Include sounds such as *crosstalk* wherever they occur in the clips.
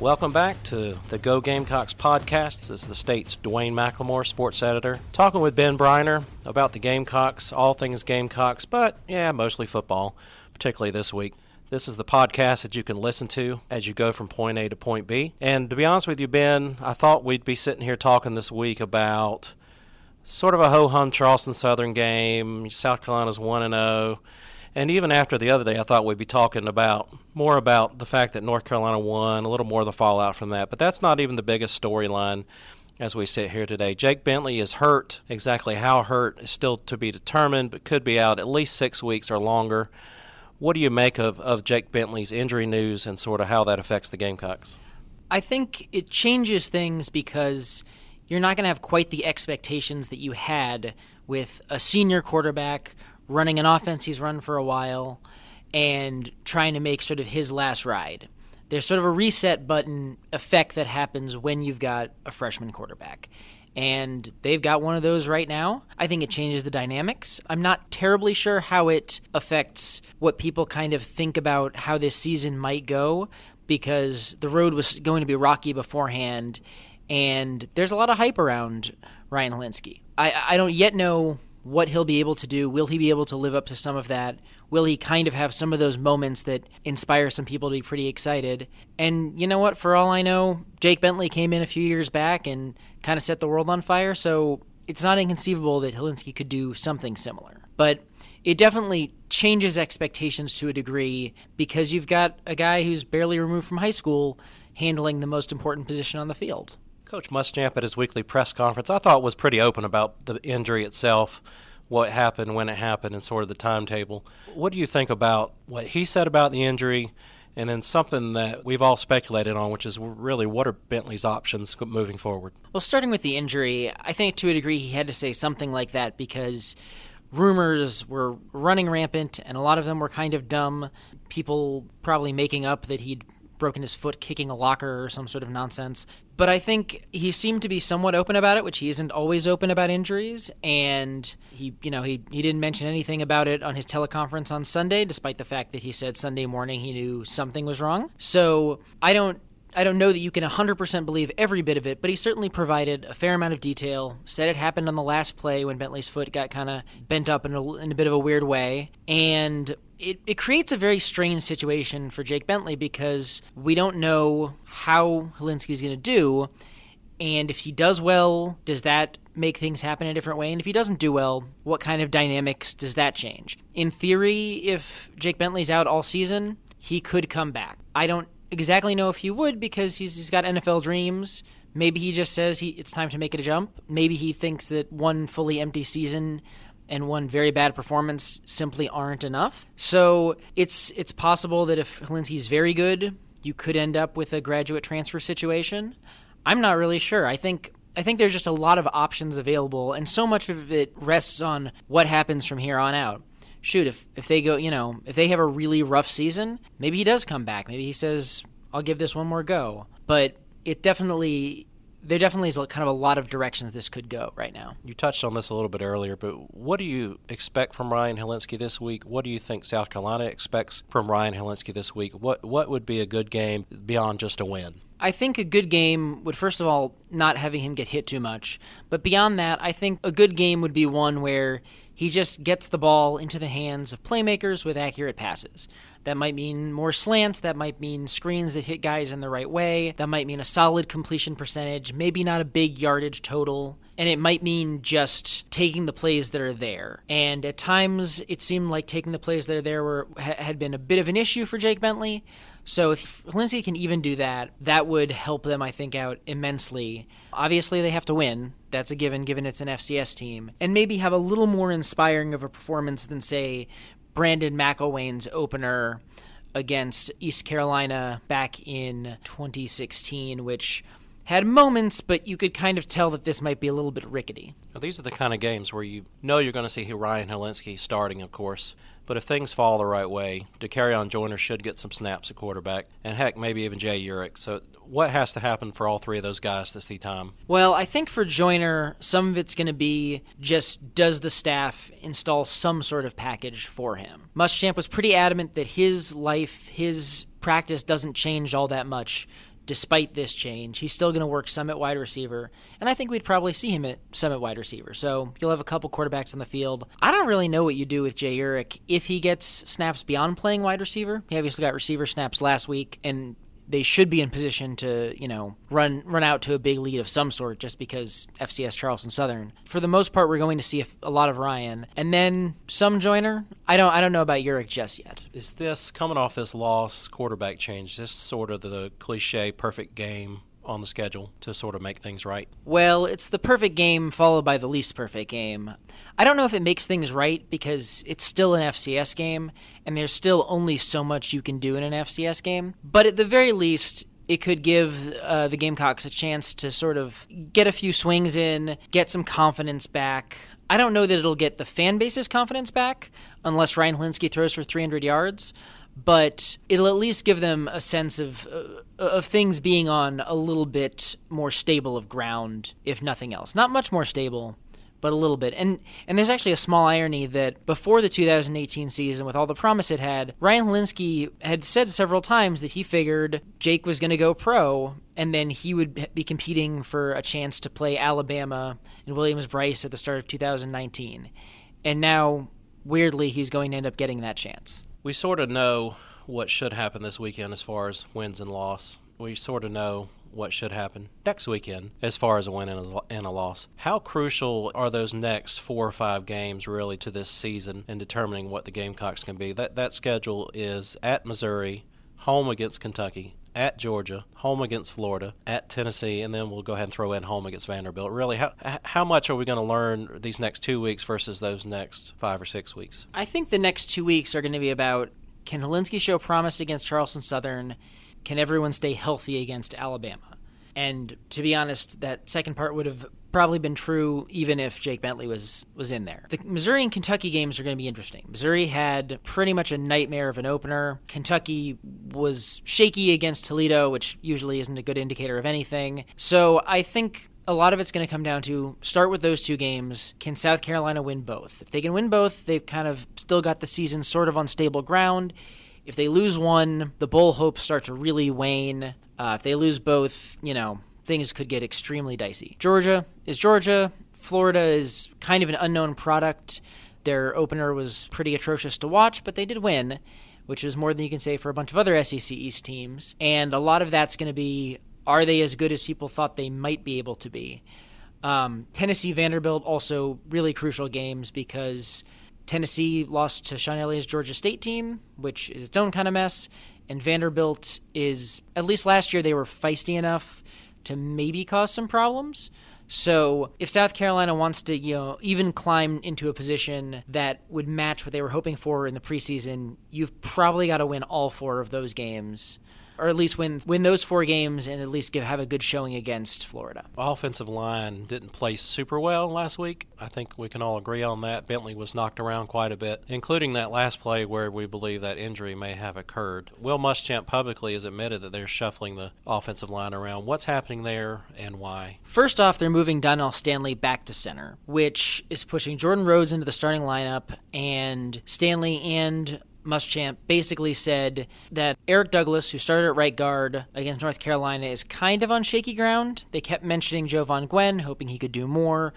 Welcome back to the Go Gamecocks podcast. This is the state's Dwayne McLemore, sports editor, talking with Ben Breiner about the Gamecocks, all things Gamecocks, but yeah, mostly football, particularly this week. This is the podcast that you can listen to as you go from point A to point B. And to be honest with you, Ben, I thought we'd be sitting here talking this week about sort of a ho hum Charleston Southern game. South Carolina's 1 and 0 and even after the other day, I thought we'd be talking about more about the fact that North Carolina won, a little more of the fallout from that. But that's not even the biggest storyline as we sit here today. Jake Bentley is hurt. Exactly how hurt is still to be determined, but could be out at least six weeks or longer. What do you make of, of Jake Bentley's injury news and sort of how that affects the Gamecocks? I think it changes things because you're not going to have quite the expectations that you had with a senior quarterback running an offense he's run for a while and trying to make sort of his last ride. There's sort of a reset button effect that happens when you've got a freshman quarterback. And they've got one of those right now. I think it changes the dynamics. I'm not terribly sure how it affects what people kind of think about how this season might go because the road was going to be rocky beforehand. And there's a lot of hype around Ryan Hilinski. I, I don't yet know what he'll be able to do. Will he be able to live up to some of that? Will he kind of have some of those moments that inspire some people to be pretty excited? And you know what? For all I know, Jake Bentley came in a few years back and kind of set the world on fire, so it's not inconceivable that Hilinski could do something similar. But it definitely changes expectations to a degree because you've got a guy who's barely removed from high school handling the most important position on the field. Coach Muschamp at his weekly press conference, I thought was pretty open about the injury itself, what happened, when it happened, and sort of the timetable. What do you think about what he said about the injury, and then something that we've all speculated on, which is really what are Bentley's options moving forward? Well, starting with the injury, I think to a degree he had to say something like that because rumors were running rampant, and a lot of them were kind of dumb. People probably making up that he'd broken his foot kicking a locker or some sort of nonsense. But I think he seemed to be somewhat open about it, which he isn't always open about injuries. And he, you know, he, he didn't mention anything about it on his teleconference on Sunday, despite the fact that he said Sunday morning he knew something was wrong. So I don't I don't know that you can 100% believe every bit of it, but he certainly provided a fair amount of detail. Said it happened on the last play when Bentley's foot got kind of bent up in a, in a bit of a weird way. And it, it creates a very strange situation for Jake Bentley because we don't know how Hilinski's going to do. And if he does well, does that make things happen a different way? And if he doesn't do well, what kind of dynamics does that change? In theory, if Jake Bentley's out all season, he could come back. I don't exactly know if he would because he's, he's got NFL dreams. Maybe he just says he, it's time to make it a jump. Maybe he thinks that one fully empty season and one very bad performance simply aren't enough. So it's it's possible that if Hilinski's very good, you could end up with a graduate transfer situation. I'm not really sure. I think I think there's just a lot of options available, and so much of it rests on what happens from here on out. Shoot, if if they go, you know, if they have a really rough season, maybe he does come back. Maybe he says, "I'll give this one more go." But it definitely there definitely is kind of a lot of directions this could go right now. You touched on this a little bit earlier, but what do you expect from Ryan Hilinski this week? What do you think South Carolina expects from Ryan Hilinski this week? What what would be a good game beyond just a win? I think a good game would first of all not having him get hit too much, but beyond that, I think a good game would be one where he just gets the ball into the hands of playmakers with accurate passes. That might mean more slants. That might mean screens that hit guys in the right way. That might mean a solid completion percentage, maybe not a big yardage total. And it might mean just taking the plays that are there. And at times, it seemed like taking the plays that are there were, had been a bit of an issue for Jake Bentley. So if Hilinski can even do that, that would help them, I think, out immensely. Obviously, they have to win. That's a given, given it's an FCS team. And maybe have a little more inspiring of a performance than, say, Brandon McIlwain's opener against East Carolina back in 2016, which had moments, but you could kind of tell that this might be a little bit rickety. Now, these are the kind of games where you know you're going to see Ryan Hilinski starting, of course. But if things fall the right way, Dakereon Joyner should get some snaps at quarterback, and heck, maybe even Jay Urich. So, what has to happen for all three of those guys to see time? Well, I think for Joyner, some of it's going to be just does the staff install some sort of package for him? Muschamp was pretty adamant that his life, his practice doesn't change all that much despite this change. He's still going to work some at wide receiver, and I think we'd probably see him at some at wide receiver. So you'll have a couple quarterbacks on the field. I don't really know what you do with Jay Urich if he gets snaps beyond playing wide receiver. He obviously got receiver snaps last week, and they should be in position to, you know, run run out to a big lead of some sort just because FCS Charleston Southern. For the most part, we're going to see a, a lot of Ryan, and then some Joyner. I don't I don't know about Urich just yet. Is this coming off this loss quarterback change? This sort of the cliche perfect game on the schedule to sort of make things right? Well, it's the perfect game followed by the least perfect game. I don't know if it makes things right because it's still an FCS game and there's still only so much you can do in an FCS game. But at the very least, it could give uh, the Gamecocks a chance to sort of get a few swings in, get some confidence back. I don't know that it'll get the fan base's confidence back unless Ryan Hilinski throws for 300 yards but it'll at least give them a sense of uh, of things being on a little bit more stable of ground, if nothing else. Not much more stable, but a little bit. And and there's actually a small irony that before the 2018 season, with all the promise it had, Ryan Hilinski had said several times that he figured Jake was going to go pro, and then he would be competing for a chance to play Alabama and Williams-Brice at the start of 2019. And now, weirdly, he's going to end up getting that chance we sort of know what should happen this weekend as far as wins and loss. We sort of know what should happen next weekend as far as a win and a, and a, loss. How crucial are those next four or five games really to this season in determining what the Gamecocks can be? That that schedule is at Missouri, home against Kentucky, at Georgia, home against Florida, at Tennessee, and then we'll go ahead and throw in home against Vanderbilt. Really, how how much are we going to learn these next two weeks versus those next five or six weeks? I think the next two weeks are going to be about can Hilinski show promise against Charleston Southern? Can everyone stay healthy against Alabama? And to be honest, that second part would have probably been true even if Jake Bentley was was in there. The Missouri and Kentucky games are going to be interesting. Missouri had pretty much a nightmare of an opener. Kentucky was shaky against Toledo, which usually isn't a good indicator of anything. So I think a lot of it's going to come down to start with those two games. Can South Carolina win both? If they can win both, they've kind of still got the season sort of on stable ground. If they lose one, the bowl hopes start to really wane. Uh, if they lose both, you know, things could get extremely dicey. Georgia is Georgia. Florida is kind of an unknown product. Their opener was pretty atrocious to watch, but they did win, which is more than you can say for a bunch of other SEC East teams. And a lot of that's going to be are they as good as people thought they might be able to be? Um, Tennessee Vanderbilt also really crucial games because Tennessee lost to Shawn Elliott's Georgia State team, which is its own kind of mess, and Vanderbilt is at least last year they were feisty enough to maybe cause some problems. So if South Carolina wants to, you know, even climb into a position that would match what they were hoping for in the preseason, you've probably got to win all four of those games or at least win win those four games and at least give have a good showing against Florida. Offensive line didn't play super well last week. I think we can all agree on that. Bentley was knocked around quite a bit, including that last play where we believe that injury may have occurred. Will Muschamp publicly has admitted that they're shuffling the offensive line around. What's happening there and why? First off, they're moving Donell Stanley back to center, which is pushing Jordan Rhodes into the starting lineup and Stanley and Muschamp basically said that Eric Douglas, who started at right guard against North Carolina, is kind of on shaky ground. They kept mentioning Jovaughn Gwyn, hoping he could do more.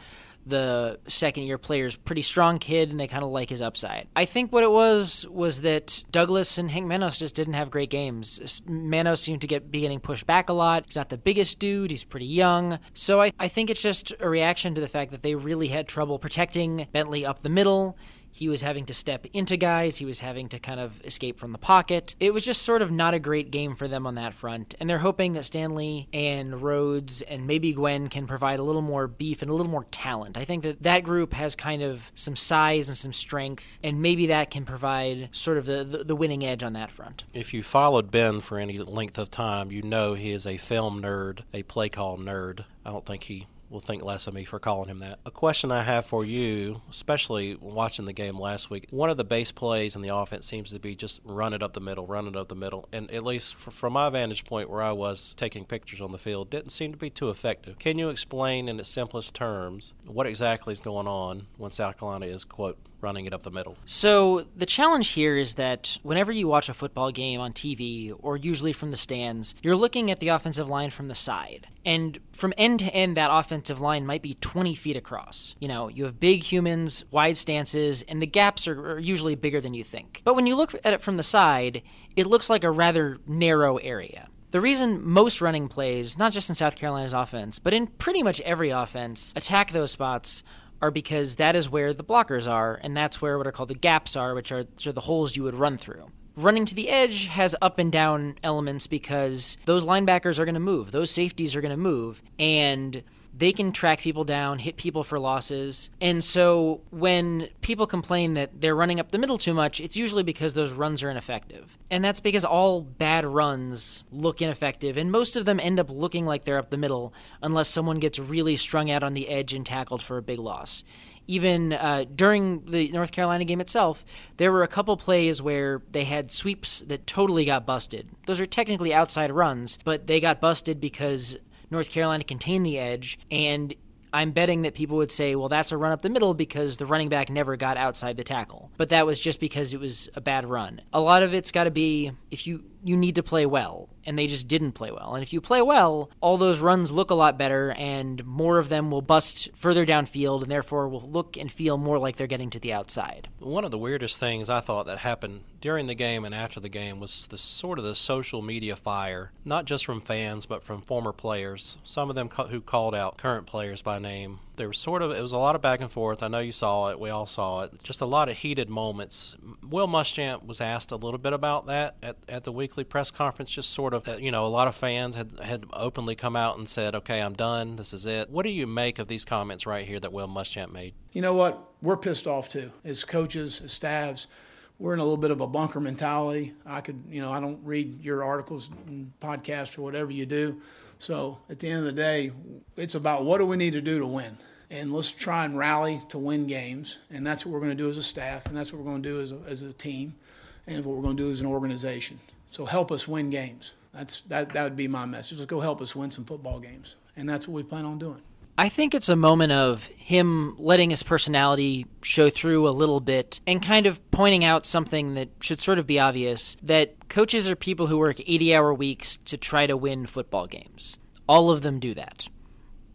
The second year player is pretty strong kid, and they kind of like his upside. I think what it was was that Douglas and Hank Manos just didn't have great games. Manos seemed to get be getting pushed back a lot. He's not the biggest dude. He's pretty young. So I, I think it's just a reaction to the fact that they really had trouble protecting Bentley up the middle he was having to step into guys. He was having to kind of escape from the pocket. It was just sort of not a great game for them on that front. And they're hoping that Stanley and Rhodes and maybe Gwyn can provide a little more beef and a little more talent. I think that that group has kind of some size and some strength, and maybe that can provide sort of the, the, the winning edge on that front. If you followed Ben for any length of time, you know he is a film nerd, a play call nerd. I don't think he will think less of me for calling him that. A question I have for you, especially watching the game last week, one of the base plays in the offense seems to be just run it up the middle, run it up the middle. And at least from my vantage point where I was taking pictures on the field, didn't seem to be too effective. Can you explain in its simplest terms what exactly is going on when South Carolina is, quote, running it up the middle. So the challenge here is that whenever you watch a football game on TV or usually from the stands, you're looking at the offensive line from the side. And from end to end, that offensive line might be 20 feet across. You know, you have big humans, wide stances, and the gaps are, are usually bigger than you think. But when you look at it from the side, it looks like a rather narrow area. The reason most running plays, not just in South Carolina's offense, but in pretty much every offense, attack those spots are because that is where the blockers are, and that's where what are called the gaps are, which are, which are the holes you would run through. Running to the edge has up and down elements because those linebackers are going to move, those safeties are going to move, and they can track people down, hit people for losses. And so when people complain that they're running up the middle too much, it's usually because those runs are ineffective. And that's because all bad runs look ineffective, and most of them end up looking like they're up the middle unless someone gets really strung out on the edge and tackled for a big loss even uh, during the North Carolina game itself, there were a couple plays where they had sweeps that totally got busted. Those are technically outside runs, but they got busted because North Carolina contained the edge, and I'm betting that people would say, well, that's a run up the middle because the running back never got outside the tackle. But that was just because it was a bad run. A lot of it's got to be if you you need to play well and they just didn't play well. And if you play well, all those runs look a lot better and more of them will bust further downfield and therefore will look and feel more like they're getting to the outside. One of the weirdest things I thought that happened during the game and after the game was the sort of the social media fire, not just from fans but from former players. Some of them who called out current players by name. There was sort of it was a lot of back and forth. I know you saw it. We all saw it. Just a lot of heated moments. Will Muschamp was asked a little bit about that at, at the weekly press conference. Just sort of, uh, you know, a lot of fans had had openly come out and said, "Okay, I'm done. This is it." What do you make of these comments right here that Will Muschamp made? You know what? We're pissed off too, as coaches, as staffs we're in a little bit of a bunker mentality. I could, you know, I don't read your articles and podcasts or whatever you do. So at the end of the day, it's about what do we need to do to win? And let's try and rally to win games. And that's what we're going to do as a staff, and that's what we're going to do as a, as a team, and what we're going to do as an organization. So help us win games. That's, that, that would be my message. Let's go help us win some football games. And that's what we plan on doing. I think it's a moment of him letting his personality show through a little bit and kind of pointing out something that should sort of be obvious that coaches are people who work 80 hour weeks to try to win football games. All of them do that.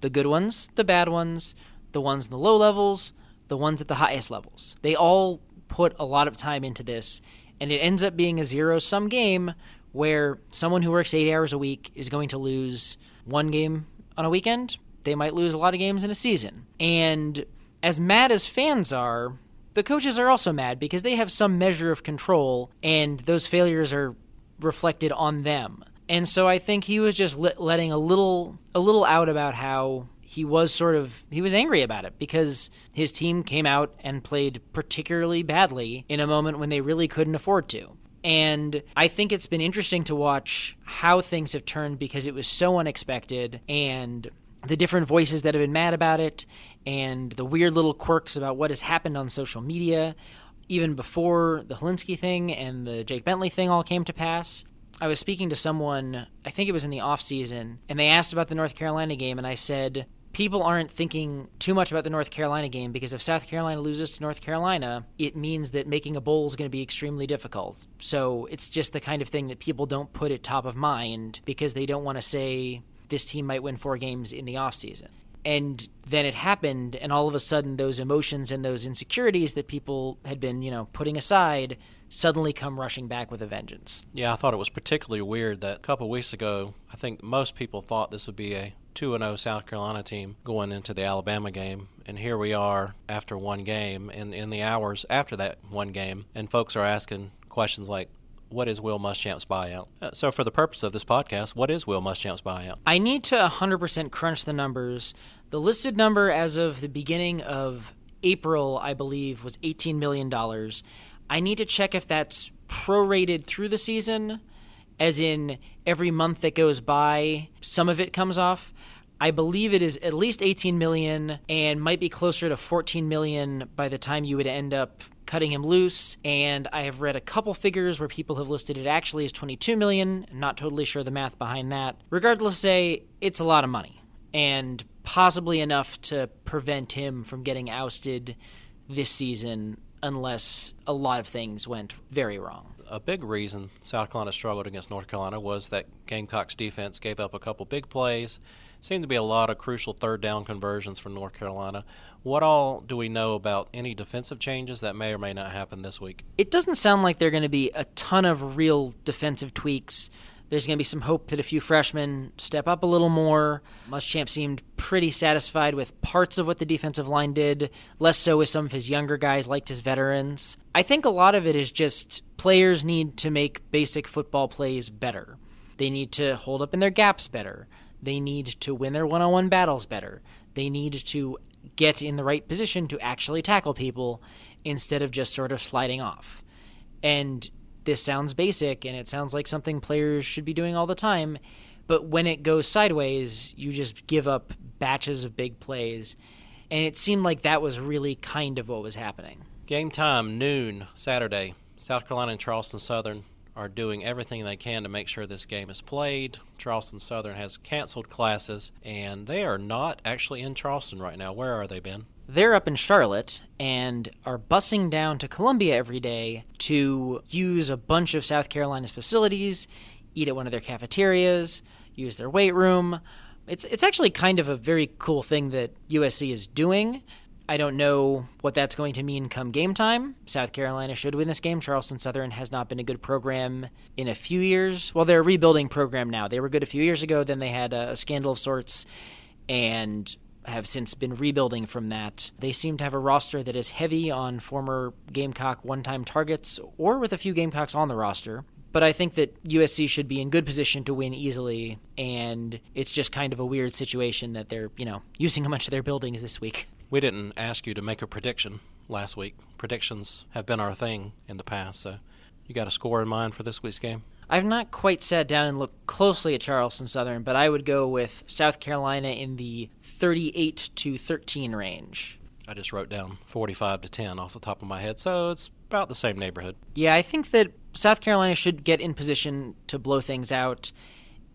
The good ones, the bad ones, the ones in the low levels, the ones at the highest levels. They all put a lot of time into this, and it ends up being a zero sum game where someone who works 80 hours a week is going to lose one game on a weekend they might lose a lot of games in a season. And as mad as fans are, the coaches are also mad because they have some measure of control and those failures are reflected on them. And so I think he was just letting a little a little out about how he was sort of he was angry about it because his team came out and played particularly badly in a moment when they really couldn't afford to. And I think it's been interesting to watch how things have turned because it was so unexpected and the different voices that have been mad about it and the weird little quirks about what has happened on social media even before the Hilinski thing and the Jake Bentley thing all came to pass. I was speaking to someone, I think it was in the off season, and they asked about the North Carolina game and I said people aren't thinking too much about the North Carolina game because if South Carolina loses to North Carolina, it means that making a bowl is going to be extremely difficult. So it's just the kind of thing that people don't put at top of mind because they don't want to say this team might win four games in the offseason. And then it happened, and all of a sudden, those emotions and those insecurities that people had been, you know, putting aside suddenly come rushing back with a vengeance. Yeah, I thought it was particularly weird that a couple weeks ago, I think most people thought this would be a 2 0 South Carolina team going into the Alabama game. And here we are after one game, and in the hours after that one game, and folks are asking questions like, what is Will Muschamp's buyout? Uh, so, for the purpose of this podcast, what is Will Muschamp's buyout? I need to 100% crunch the numbers. The listed number as of the beginning of April, I believe, was $18 million. I need to check if that's prorated through the season, as in every month that goes by, some of it comes off. I believe it is at least 18 million and might be closer to 14 million by the time you would end up cutting him loose. And I have read a couple figures where people have listed it actually as 22 million. not totally sure the math behind that. Regardless, say it's a lot of money and possibly enough to prevent him from getting ousted this season unless a lot of things went very wrong. A big reason South Carolina struggled against North Carolina was that Gamecocks defense gave up a couple big plays. Seemed to be a lot of crucial third down conversions for North Carolina. What all do we know about any defensive changes that may or may not happen this week? It doesn't sound like there are going to be a ton of real defensive tweaks. There's going to be some hope that a few freshmen step up a little more. Muschamp seemed pretty satisfied with parts of what the defensive line did, less so with some of his younger guys, liked his veterans. I think a lot of it is just players need to make basic football plays better. They need to hold up in their gaps better. They need to win their one on one battles better. They need to get in the right position to actually tackle people instead of just sort of sliding off. And this sounds basic and it sounds like something players should be doing all the time, but when it goes sideways, you just give up batches of big plays. And it seemed like that was really kind of what was happening. Game time, noon, Saturday. South Carolina and Charleston Southern are doing everything they can to make sure this game is played. Charleston Southern has canceled classes, and they are not actually in Charleston right now. Where are they, Ben? They're up in Charlotte and are busing down to Columbia every day to use a bunch of South Carolina's facilities, eat at one of their cafeterias, use their weight room. It's it's actually kind of a very cool thing that USC is doing. I don't know what that's going to mean come game time. South Carolina should win this game. Charleston Southern has not been a good program in a few years. Well, they're a rebuilding program now. They were good a few years ago, then they had a, scandal of sorts and have since been rebuilding from that. They seem to have a roster that is heavy on former Gamecock one time targets or with a few Gamecocks on the roster. But I think that USC should be in good position to win easily, and it's just kind of a weird situation that they're, you know, using a bunch of their buildings this week. *laughs* We didn't ask you to make a prediction last week. Predictions have been our thing in the past, so you got a score in mind for this week's game? I've not quite sat down and looked closely at Charleston Southern, but I would go with South Carolina in the 38 to 13 range. I just wrote down 45 to 10 off the top of my head, so it's about the same neighborhood. Yeah, I think that South Carolina should get in position to blow things out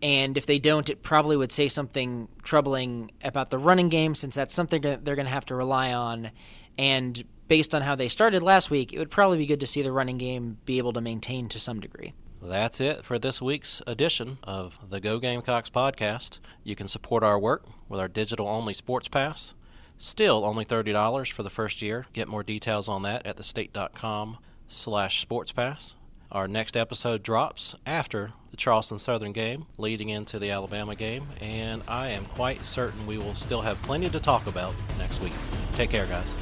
and if they don't, it probably would say something troubling about the running game, since that's something they're going to have to rely on. And based on how they started last week, it would probably be good to see the running game be able to maintain to some degree. That's it for this week's edition of the Go Gamecocks podcast. You can support our work with our digital only sports pass. Still only $30 for the first year. Get more details on that at thestate.com slash sports pass. Our next episode drops after the Charleston Southern game, leading into the Alabama game, and I am quite certain we will still have plenty to talk about next week. Take care, guys.